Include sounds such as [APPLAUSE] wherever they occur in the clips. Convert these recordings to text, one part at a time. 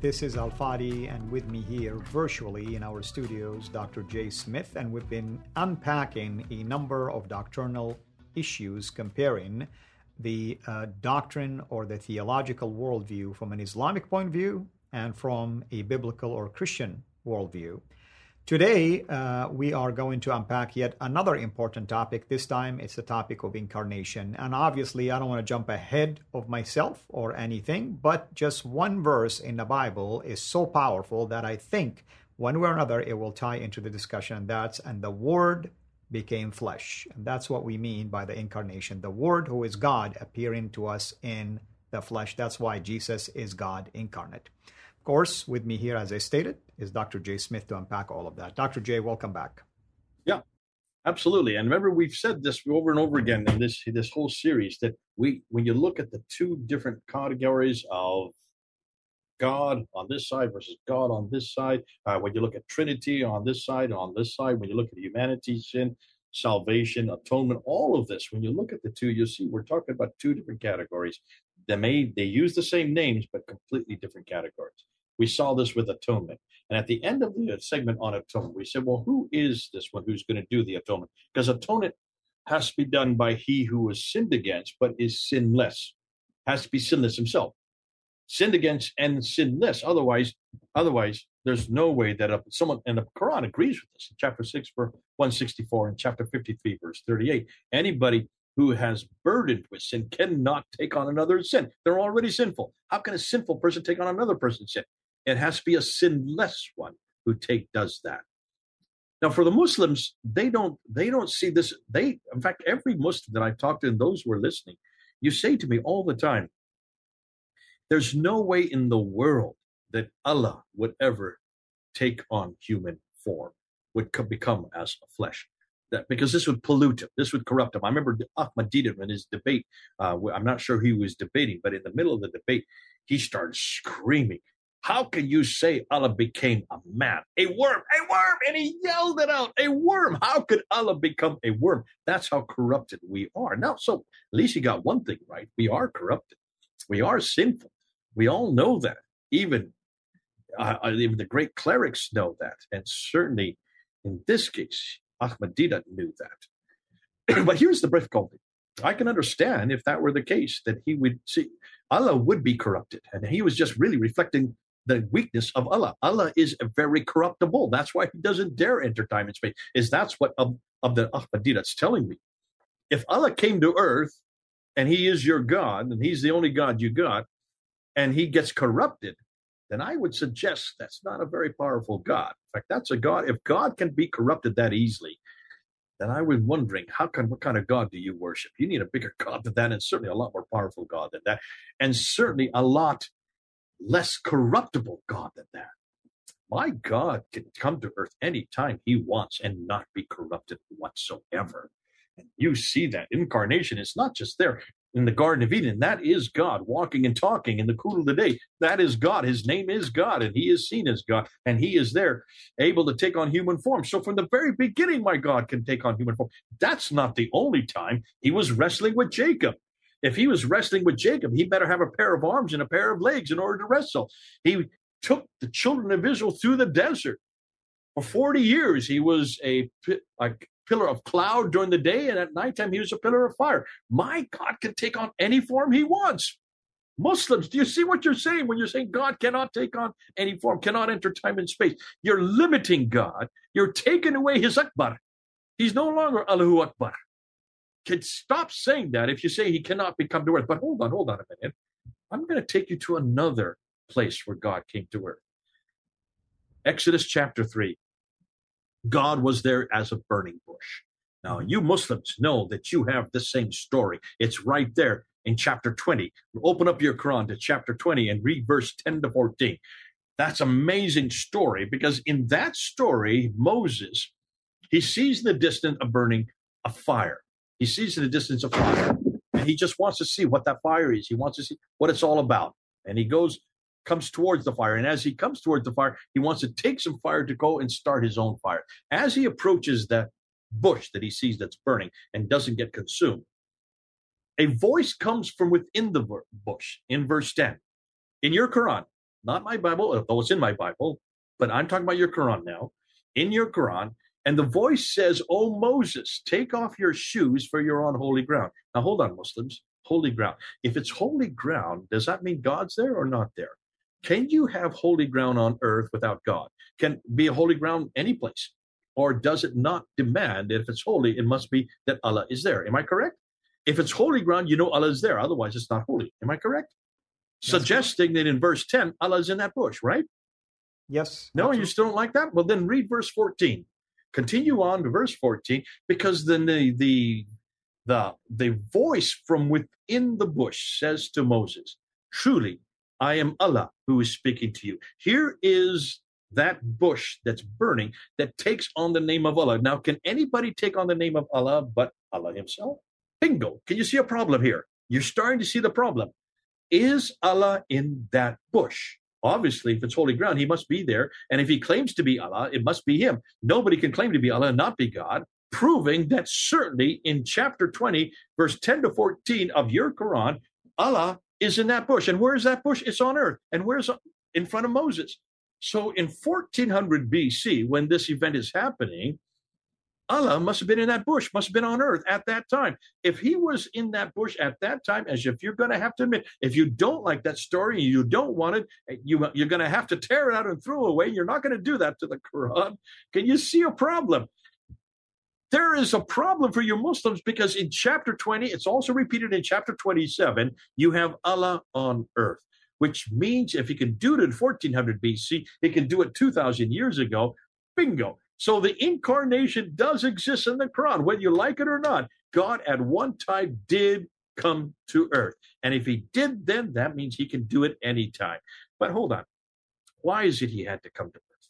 This is Al Fadi, and with me here virtually in our studios, Dr. Jay Smith, and we've been unpacking a number of doctrinal issues comparing the uh, doctrine or the theological worldview from an Islamic point of view and from a biblical or Christian worldview. Today, uh, we are going to unpack yet another important topic. This time, it's the topic of incarnation. And obviously, I don't want to jump ahead of myself or anything, but just one verse in the Bible is so powerful that I think one way or another it will tie into the discussion. And that's, and the Word became flesh. And that's what we mean by the incarnation. The Word, who is God, appearing to us in the flesh. That's why Jesus is God incarnate course, with me here, as I stated, is Dr. Jay Smith to unpack all of that. Dr. Jay, welcome back. Yeah, absolutely. And remember, we've said this over and over again in this this whole series that we, when you look at the two different categories of God on this side versus God on this side, uh, when you look at Trinity on this side, on this side, when you look at humanity, sin, salvation, atonement, all of this, when you look at the two, you'll see we're talking about two different categories. They may they use the same names, but completely different categories. We saw this with atonement. And at the end of the uh, segment on atonement, we said, well, who is this one who's going to do the atonement? Because atonement has to be done by he who was sinned against, but is sinless, has to be sinless himself. Sinned against and sinless. Otherwise, otherwise, there's no way that a, someone, and the Quran agrees with this in chapter 6, verse 164, and chapter 53, verse 38. Anybody who has burdened with sin cannot take on another sin. They're already sinful. How can a sinful person take on another person's sin? It has to be a sinless one who take does that. Now, for the Muslims, they don't they don't see this. They, in fact, every Muslim that I've talked to and those who are listening, you say to me all the time, "There's no way in the world that Allah would ever take on human form, would become as a flesh." That, because this would pollute him, this would corrupt him. I remember Ahmad Ahmadiyya in his debate. Uh, I'm not sure who he was debating, but in the middle of the debate, he started screaming, how can you say Allah became a man, a worm, a worm? And he yelled it out, a worm. How could Allah become a worm? That's how corrupted we are. Now, so at least you got one thing right. We are corrupted. We are sinful. We all know that. Even, uh, uh even the great clerics know that. And certainly in this case, Ahmadiyya knew that. [CLEARS THROAT] but here's the difficulty. I can understand if that were the case, that he would see Allah would be corrupted. And he was just really reflecting the weakness of Allah. Allah is very corruptible. That's why he doesn't dare enter time and space. Is that's what of the Ahmadiyya's telling me. If Allah came to earth and he is your God and he's the only God you got, and he gets corrupted, then I would suggest that's not a very powerful God. In fact, that's a God. If God can be corrupted that easily, then I was wondering how can what kind of God do you worship? You need a bigger [LAUGHS] God than that, and certainly a lot more powerful God than that, and certainly a lot less corruptible God than that. My God can come to earth anytime he wants and not be corrupted whatsoever. And you see that incarnation is not just there in the Garden of Eden. That is God walking and talking in the cool of the day. That is God. His name is God, and He is seen as God, and He is there, able to take on human form. So from the very beginning, my God can take on human form. That's not the only time He was wrestling with Jacob. If he was wrestling with Jacob, he better have a pair of arms and a pair of legs in order to wrestle. He took the children of Israel through the desert. For 40 years, he was a like pillar of cloud during the day, and at nighttime he was a pillar of fire. My God can take on any form he wants. Muslims, do you see what you're saying when you're saying God cannot take on any form, cannot enter time and space? You're limiting God. You're taking away his Akbar. He's no longer Allahu Akbar. Can stop saying that if you say he cannot become to earth. But hold on, hold on a minute. I'm going to take you to another place where God came to earth. Exodus chapter 3. God was there as a burning bush. Now, you Muslims know that you have the same story. It's right there in chapter 20. Open up your Quran to chapter 20 and read verse 10 to 14. That's amazing story because in that story, Moses, he sees in the distance a burning a fire. He sees in the distance a fire and he just wants to see what that fire is. He wants to see what it's all about. And he goes, comes towards the fire. And as he comes towards the fire, he wants to take some fire to go and start his own fire. As he approaches that bush that he sees that's burning and doesn't get consumed, a voice comes from within the bush in verse 10. In your Quran, not my Bible, though it's in my Bible, but I'm talking about your Quran now. In your Quran, and the voice says, Oh, Moses, take off your shoes for you're on holy ground. Now, hold on, Muslims. Holy ground. If it's holy ground, does that mean God's there or not there? Can you have holy ground on earth without God? Can be a holy ground any place? Or does it not demand that if it's holy, it must be that Allah is there? Am I correct? If it's holy ground, you know Allah is there. Otherwise, it's not holy. Am I correct? Suggesting correct. that in verse 10, Allah is in that bush, right? Yes. No, you still don't like that? Well, then read verse 14. Continue on to verse 14, because then the the the the voice from within the bush says to Moses, Truly, I am Allah who is speaking to you. Here is that bush that's burning that takes on the name of Allah. Now, can anybody take on the name of Allah but Allah Himself? Bingo. Can you see a problem here? You're starting to see the problem. Is Allah in that bush? Obviously, if it's holy ground, he must be there. And if he claims to be Allah, it must be him. Nobody can claim to be Allah and not be God, proving that certainly in chapter 20, verse 10 to 14 of your Quran, Allah is in that bush. And where is that bush? It's on earth. And where's in front of Moses? So in 1400 BC, when this event is happening, Allah must have been in that bush, must have been on earth at that time. If he was in that bush at that time, as if you're going to have to admit, if you don't like that story, you don't want it, eh, you, you're going to have to tear it out and throw it away. You're not going to do that to the Quran. Can you see a problem? There is a problem for you Muslims because in chapter 20, it's also repeated in chapter 27, you have Allah on earth, which means if he can do it in 1400 BC, he can do it 2,000 years ago. Bingo. So the incarnation does exist in the Quran, whether you like it or not. God at one time did come to earth. And if he did then, that means he can do it anytime. But hold on. Why is it he had to come to earth?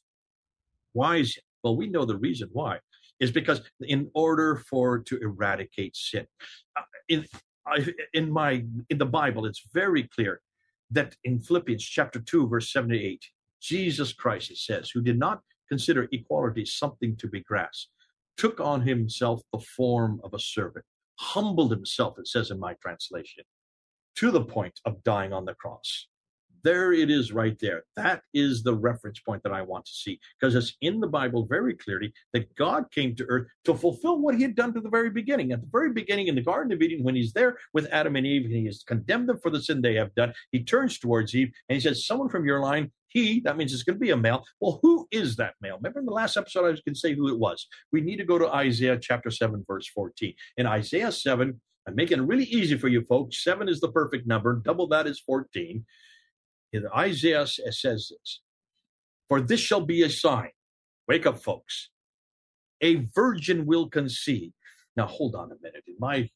Why is it? Well, we know the reason why is because in order for to eradicate sin. Uh, in in my in the Bible, it's very clear that in Philippians chapter 2, verse 7 to 8, Jesus Christ, it says, who did not consider equality something to be grasped, took on himself the form of a servant, humbled himself, it says in my translation, to the point of dying on the cross. There it is right there. That is the reference point that I want to see because it's in the Bible very clearly that God came to earth to fulfill what he had done to the very beginning. At the very beginning in the Garden of Eden, when he's there with Adam and Eve and he has condemned them for the sin they have done, he turns towards Eve and he says, Someone from your line he, that means it's going to be a male. Well, who is that male? Remember in the last episode, I was going to say who it was. We need to go to Isaiah chapter 7, verse 14. In Isaiah 7, I'm making it really easy for you folks. Seven is the perfect number, double that is 14. In Isaiah says this For this shall be a sign. Wake up, folks. A virgin will conceive. Now, hold on a minute. In my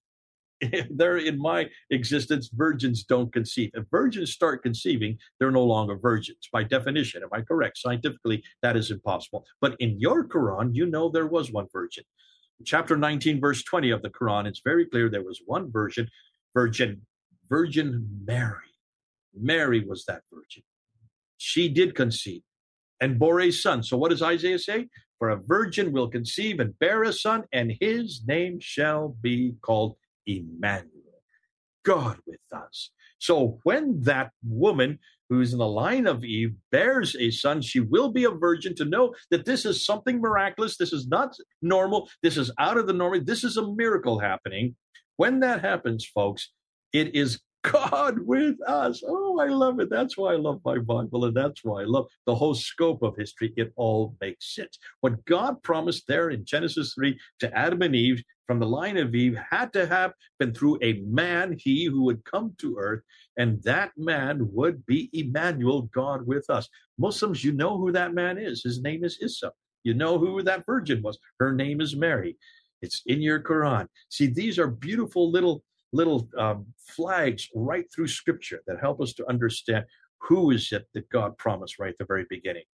[LAUGHS] they're in my existence, virgins don't conceive. If virgins start conceiving, they're no longer virgins by definition. Am I correct? Scientifically, that is impossible. But in your Quran, you know there was one virgin. Chapter 19, verse 20 of the Quran, it's very clear there was one virgin, virgin, Virgin Mary. Mary was that virgin. She did conceive and bore a son. So what does Isaiah say? For a virgin will conceive and bear a son, and his name shall be called Emmanuel. God with us. So when that woman who's in the line of Eve bears a son, she will be a virgin to know that this is something miraculous. This is not normal. This is out of the normal. This is a miracle happening. When that happens, folks, it is God [LAUGHS] with us. Oh, I love it. That's why I love my Bible, and that's why I love the whole scope of history. It all makes sense. What God promised there in Genesis 3 to Adam and Eve from the line of Eve had to have been through a man, he who would come to earth, and that man would be Emmanuel, God with us. Muslims, you know who that man is. His name is Isa. You know who that virgin was. Her name is Mary. It's in your Quran. See, these are beautiful little little um, flags right through scripture that help us to understand who is it that God promised right at the very beginning.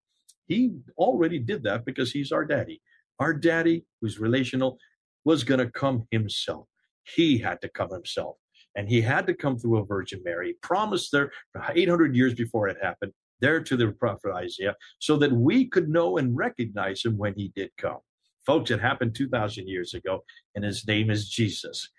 He already did that because he's our daddy. Our daddy, who's relational, was going to come himself. He had to come himself. And he had to come through a Virgin Mary, promised there 800 years before it happened, there to the prophet Isaiah, so that we could know and recognize him when he did come. Folks, it happened 2,000 years ago, and his name is Jesus.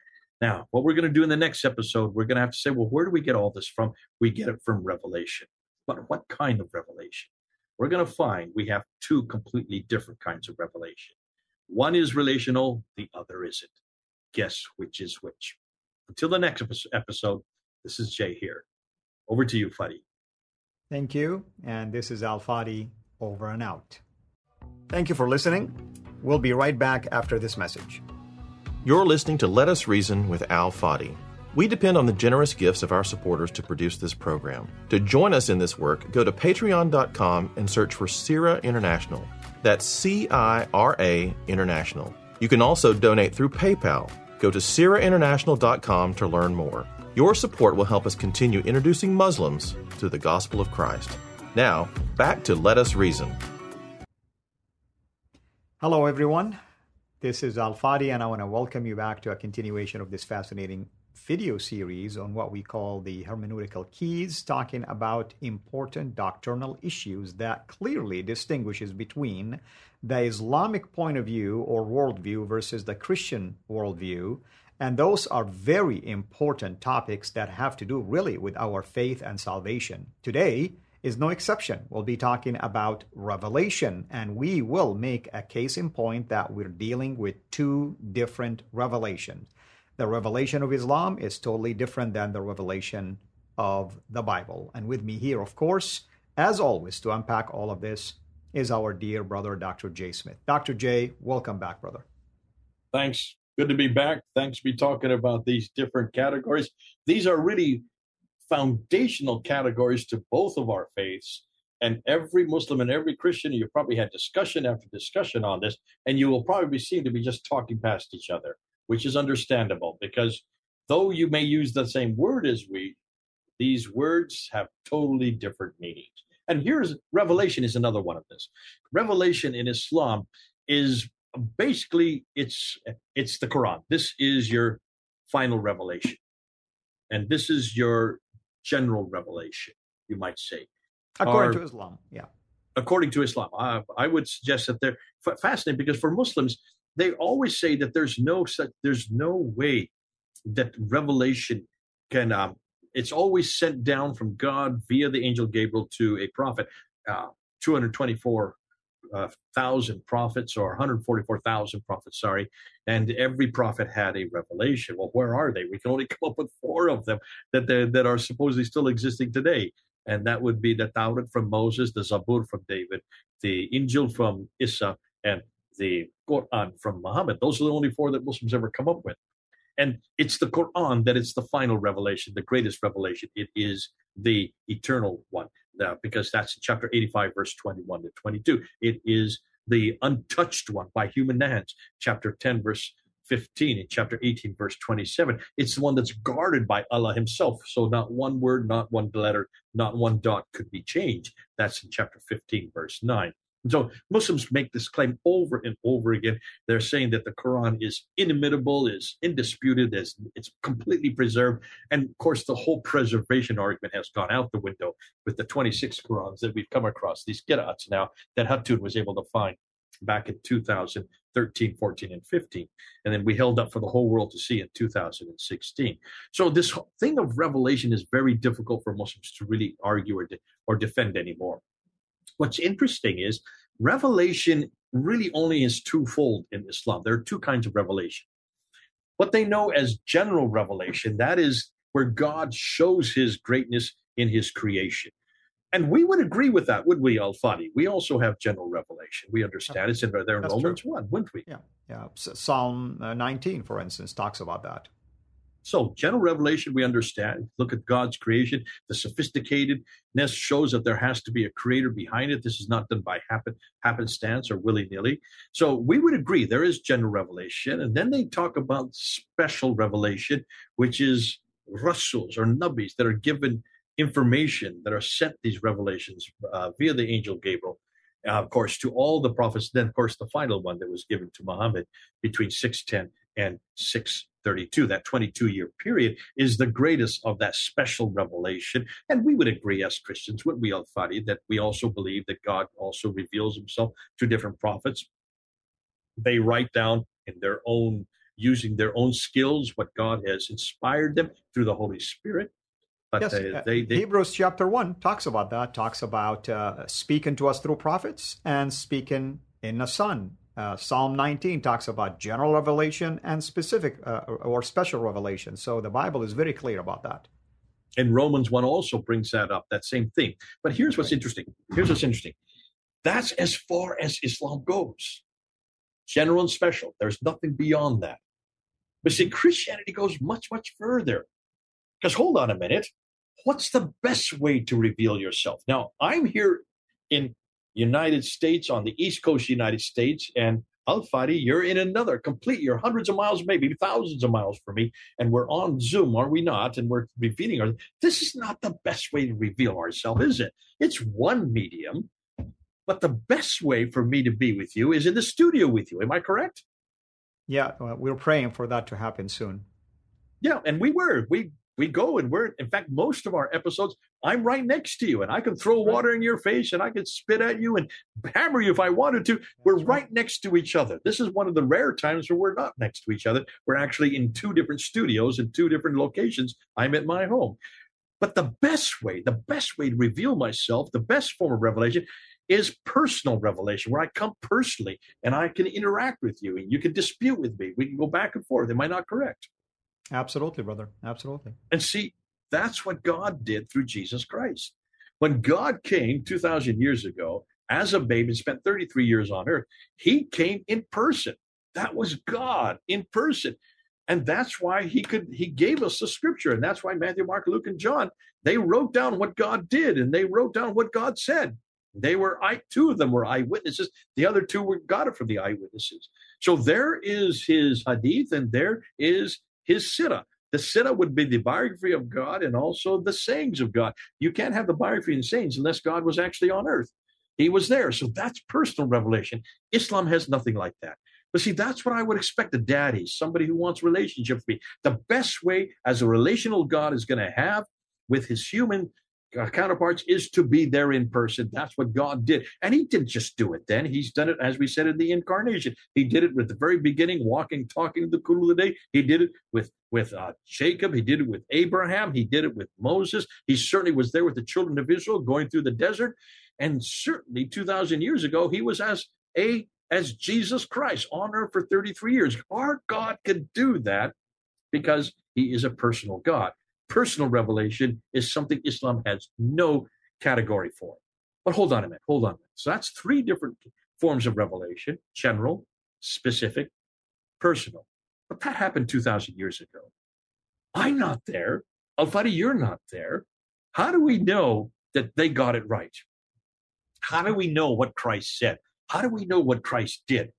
Now, what we're going to do in the next episode, we're going to have to say, well, where do we get all this from? We get it from revelation. But what kind of revelation? We're going to find we have two completely different kinds of revelation. One is relational, the other isn't. Guess which is which. Until the next episode, this is Jay here. Over to you, Fadi. Thank you. And this is Al Fadi over and out. Thank you for listening. We'll be right back after this message. You're listening to Let Us Reason with Al Fadi. We depend on the generous gifts of our supporters to produce this program. To join us in this work, go to patreon.com and search for CIRA International. That's C I R A International. You can also donate through PayPal. Go to CIRAInternational.com to learn more. Your support will help us continue introducing Muslims to the gospel of Christ. Now, back to Let Us Reason. Hello, everyone. This is Al Fadi, and I want to welcome you back to a continuation of this fascinating video series on what we call the hermeneutical keys, talking about important doctrinal issues that clearly distinguishes between the Islamic point of view or worldview versus the Christian worldview. And those are very important topics that have to do really with our faith and salvation. Today, is no exception. We'll be talking about revelation, and we will make a case in point that we're dealing with two different revelations. The revelation of Islam is totally different than the revelation of the Bible. And with me here, of course, as always, to unpack all of this is our dear brother, Dr. Jay Smith. Dr. Jay, welcome back, brother. Thanks. Good to be back. Thanks to be talking about these different categories. These are really foundational categories to both of our faiths. And every Muslim and every Christian, you probably had discussion after discussion on this, and you will probably be seen to be just talking past each other, which is understandable because though you may use the same word as we, these words have totally different meanings. And here's revelation is another one of this. Revelation in Islam is basically it's it's the Quran. This is your final revelation. And this is your general revelation, you might say. According are, to Islam, yeah. According to Islam, I, I would suggest that they're fascinating because for Muslims, they always say that there's no such, there's no way that revelation can. Um, it's always sent down from God via the angel Gabriel to a prophet. Uh, 224 uh, thousand prophets or 144,000 prophets, sorry, and every prophet had a revelation. Well, where are they? We can only [LAUGHS] come up with four of them that that are supposedly still existing today, and that would be the Taurat from Moses, the Zabur from David, the Injil from Isa, and the Quran from Muhammad. Those are the only four that Muslims ever come up with. And it's the Quran that it's the final revelation, the greatest revelation. It is the eternal one because that's in chapter 85, verse 21 to 22. It is the untouched one by human hands, chapter 10, verse 15 in chapter 18 verse 27 it's the one that's guarded by allah himself so not one word not one letter not one dot could be changed that's in chapter 15 verse 9 and so Muslims make this claim over and over again. They're saying that the Quran is inimitable, is indisputed, is it's completely preserved. And of course, the whole preservation argument has gone out the window with the 26 Qurans that we've come across, these qira'ats now that Hatun was able to find. back in 2013, 14, and 15. And then we held up for the whole world to see in 2016. So this thing of revelation is very difficult for Muslims to really argue or, de- or defend anymore. What's interesting is revelation really only is twofold in Islam. There are two kinds of revelation. What they know as general revelation, that is where God shows his greatness in his creation. And we would agree with that, would we, Al Fadi? We also have general revelation. We understand it's in there in Romans true. 1, wouldn't we? Yeah. Yeah. Psalm uh, 19, for instance, talks about that. So, general revelation, we understand. Look at God's creation. The sophisticatedness shows that there has to be a creator behind it. This is not done by happen, happenstance or willy nilly. So, we would agree there is general revelation. And then they talk about special revelation, which is rasuls or nubbies that are given information that are sent these revelations uh, via the angel Gabriel, uh, of course, to all the prophets. Then, of course, the final one that was given to Muhammad between 610 and 632, that 22 year period, is the greatest of that special revelation. And we would agree as Christians, would we, Al Fadi, that we also believe that God also reveals himself to different prophets. They write down in their own using their own skills, what God has inspired them through the Holy Spirit. But yes, they, uh, they, they, Hebrews chapter 1 talks about that, talks about uh, speaking to us through prophets and speaking in the Son. Uh, Psalm 19 talks about general revelation and specific uh, or special revelation. So the Bible is very clear about that. And Romans 1 also brings that up, that same thing. But here's what's interesting. Here's what's interesting. That's as far as Islam goes general and special. There's nothing beyond that. But see, Christianity goes much, much further. Because hold on a minute, what's the best way to reveal yourself? Now, I'm here in United States on the East Coast United States, and Al Fadi, you're in another complete. You're hundreds of miles, maybe thousands of miles from me, and we're on Zoom, are we not? And we're revealing our. This is not the best way to reveal ourselves, is it? It's one medium, but the best way for me to be with you is in the studio with you. Am I correct? Yeah, we're praying for that to happen soon. Yeah, and we were. We we go and we're in fact most of our episodes i'm right next to you and i can throw water in your face and i can spit at you and hammer you if i wanted to. We're right next to each other. This is one of the rare times where we're not next to each other. We're actually in two different studios in two different locations. I'm at my home. But the best way the best way to reveal myself the best form of revelation is personal revelation, where I come personally and I can interact with you and you can dispute with me. We can go back and forth. Am I not correct? Absolutely, brother. Absolutely. And see, that's what God did through Jesus Christ. When God came 2,000 years ago as a babe and spent 33 years on earth, he came in person. That was God in person. And that's why he could he gave us the scripture. And that's why Matthew, Mark, Luke, and John, they wrote down what God did and they wrote down what God said. They were I two of them were eyewitnesses. The other two were got it from the eyewitnesses. So there is his hadith and there is his sirah. The sirah would be the biography of God and also the sayings of God. You can't have the biography and sayings unless God was actually on earth. He was there. So that's personal revelation. Islam has nothing like that. But see, that's what I would expect a daddy, somebody who wants relationship with me. The best way as a relational God is going to have with his human counterparts is to be there in person. That's what God did. And he didn't just do it then. He's done it, as we said, in the incarnation. He did it with the very beginning, walking, talking to the cool of the day. He did it with, with uh, Jacob. He did it with Abraham. He did it with Moses. He certainly was there with the children of Israel going through the desert. And certainly 2,000 years ago, he was as a as Jesus Christ on earth for 33 years. Our God could do that because he is a personal God personal revelation is something Islam has no category for. But hold on a minute, hold on a minute. So that's three different forms of revelation general, specific, personal. But that happened 2,000 years ago. I'm not there. Al Fadi, you're not there. How do we know that they got it right? How do we know what Christ said? How do we know what Christ did?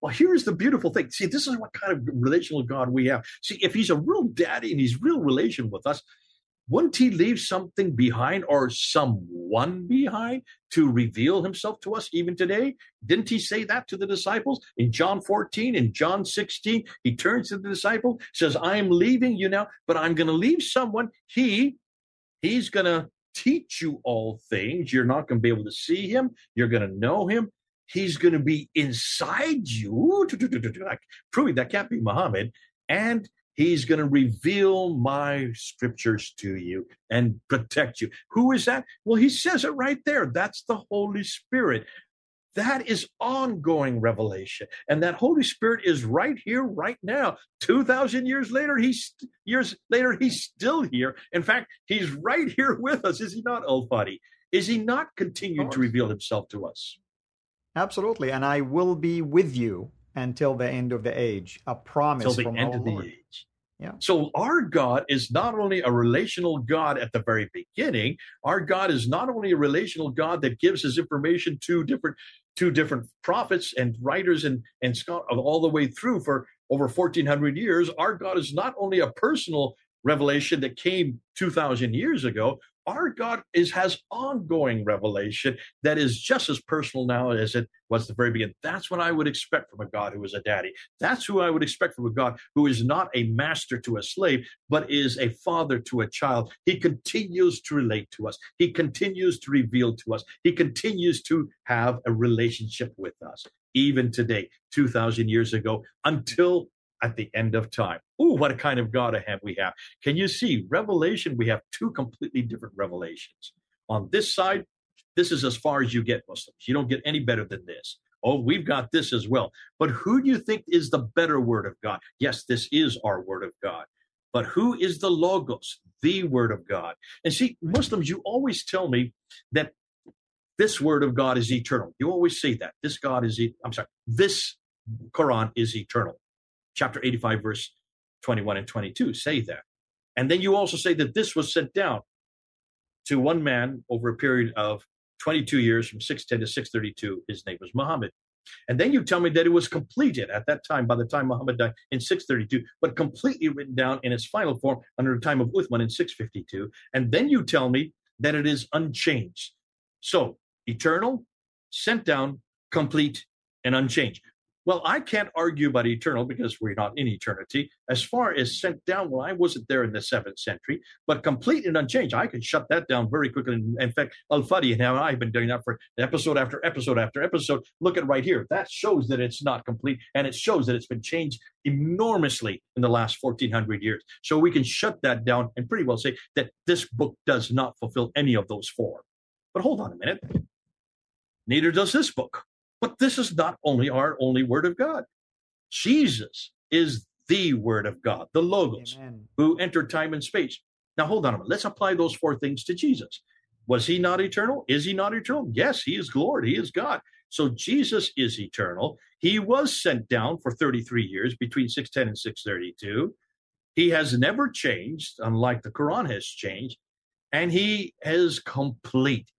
Well, here's the beautiful thing. See, this is what kind of relational God we have. See, if he's a real daddy and he's real relation with us, wouldn't he leave something behind or someone behind to reveal himself to us even today? Didn't he say that to the disciples in John 14 in John 16? He turns to the disciple, says, I'm leaving you now, but I'm going to leave someone. He, he's going to teach you all things. You're not going to be able to see him. You're going to know him he's going to be inside you, proving that can't be Muhammad, and he's going to reveal my scriptures to you and protect you. Who is that? Well, he says it right there. That's the Holy Spirit. That is ongoing revelation. And that Holy Spirit is right here, right now. 2,000 years later, he's years later, he's still here. In fact, he's right here with us. Is he not, oh, Al Fadi? Is he not continuing to reveal himself to us? Absolutely. And I will be with you until the end of the age. A promise from end our of the Lord. age. Yeah. So our God is not only a relational God at the very beginning, our God is not only a relational God that gives his information to different to different prophets and writers and and scholars all the way through for over 1400 years. Our God is not only a personal revelation that came 2000 years ago, our God is has ongoing revelation that is just as personal now as it was the very beginning. That's what I would expect from a God who is a daddy. That's who I would expect from a God who is not a master to a slave, but is a father to a child. He continues to relate to us. He continues to reveal to us. He continues to have a relationship with us, even today, 2,000 years ago, until at the end of time. Ooh, what a kind of God I have we have. Can you see Revelation? We have two completely different revelations. On this side, this is as far as you get Muslims. You don't get any better than this. Oh, we've got this as well. But who do you think is the better word of God? Yes, this is our word of God. But who is the Logos, the word of God? And see, Muslims, you always tell me that this word of God is eternal. You always say that. This God is, e- I'm sorry, this Quran is eternal. Chapter 85, verse 21 and 22 say that. And then you also say that this was sent down to one man over a period of 22 years from 610 to 632. His name was Muhammad. And then you tell me that it was completed at that time, by the time Muhammad died in 632, but completely written down in its final form under the time of Uthman in 652. And then you tell me that it is unchanged. So, eternal, sent down, complete, and unchanged. Well, I can't argue about eternal because we're not in eternity. As far as sent down, well, I wasn't there in the seventh century, but complete and unchanged, I can shut that down very quickly. In fact, Al Fadi and I've been doing that for episode after episode after episode. Look at right here. That shows that it's not complete, and it shows that it's been changed enormously in the last 1400 years. So we can shut that down and pretty well say that this book does not fulfill any of those four. But hold on a minute. Neither does this book. But this is not only our only word of God. Jesus is the word of God, the Logos, Amen. who entered time and space. Now, hold on a minute. Let's apply those four things to Jesus. Was he not eternal? Is he not eternal? Yes, he is Lord. He is God. So Jesus is eternal. He was sent down for 33 years between 610 and 632. He has never changed, unlike the Quran has changed, and he is complete.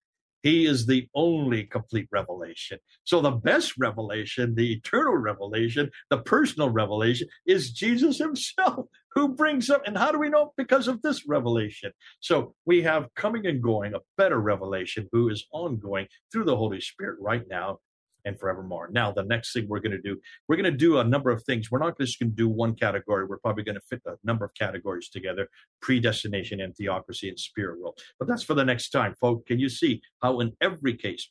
He is the only complete revelation. So the best revelation, the eternal revelation, the personal revelation is Jesus himself [LAUGHS] who brings up. And how do we know? Because of this revelation. So we have coming and going a better revelation who is ongoing through the Holy Spirit right now and forevermore. Now, the next thing we're going to do, we're going to do a number of things. We're not just going to do one category. We're probably going to fit a number of categories together predestination and theocracy and spirit world. But that's for the next time, folks. Can you see how, in every case,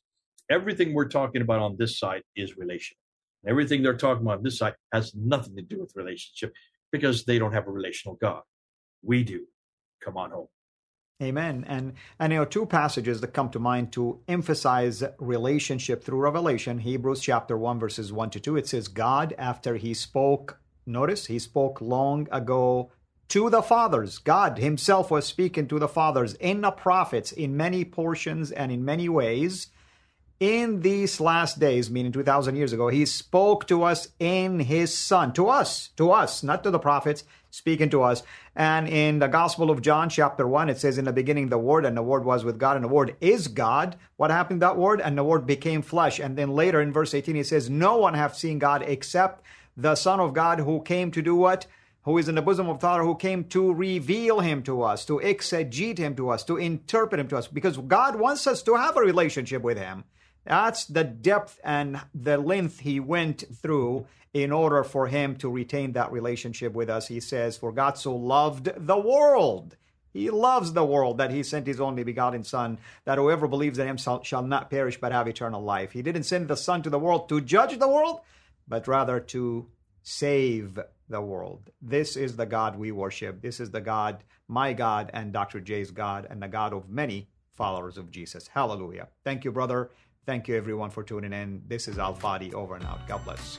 everything we're talking about on this side is relational? Everything they're talking about on this side has nothing to do with relationship because they don't have a relational God. We do. Come on home. Amen. And and you know two passages that come to mind to emphasize relationship through revelation. Hebrews chapter 1 verses 1 to 2 it says God after he spoke notice he spoke long ago to the fathers. God himself was speaking to the fathers in the prophets in many portions and in many ways. In these last days, meaning 2,000 years ago, he spoke to us in his son, to us, to us, not to the prophets, speaking to us. And in the Gospel of John, chapter 1, it says, In the beginning, the Word, and the Word was with God, and the Word is God. What happened to that Word? And the Word became flesh. And then later in verse 18, it says, No one hath seen God except the Son of God who came to do what? Who is in the bosom of the Father, who came to reveal him to us, to exegete him to us, to interpret him to us, because God wants us to have a relationship with him. That's the depth and the length he went through in order for him to retain that relationship with us. He says, For God so loved the world He loves the world that he sent his only begotten Son, that whoever believes in him shall not perish but have eternal life. He didn't send the Son to the world to judge the world, but rather to save the world. This is the God we worship. This is the God, my God, and Dr. Jay's God, and the God of many followers of Jesus. Hallelujah. Thank you, brother. Thank you, everyone, for tuning in. This is Al Fadi over and out. God bless.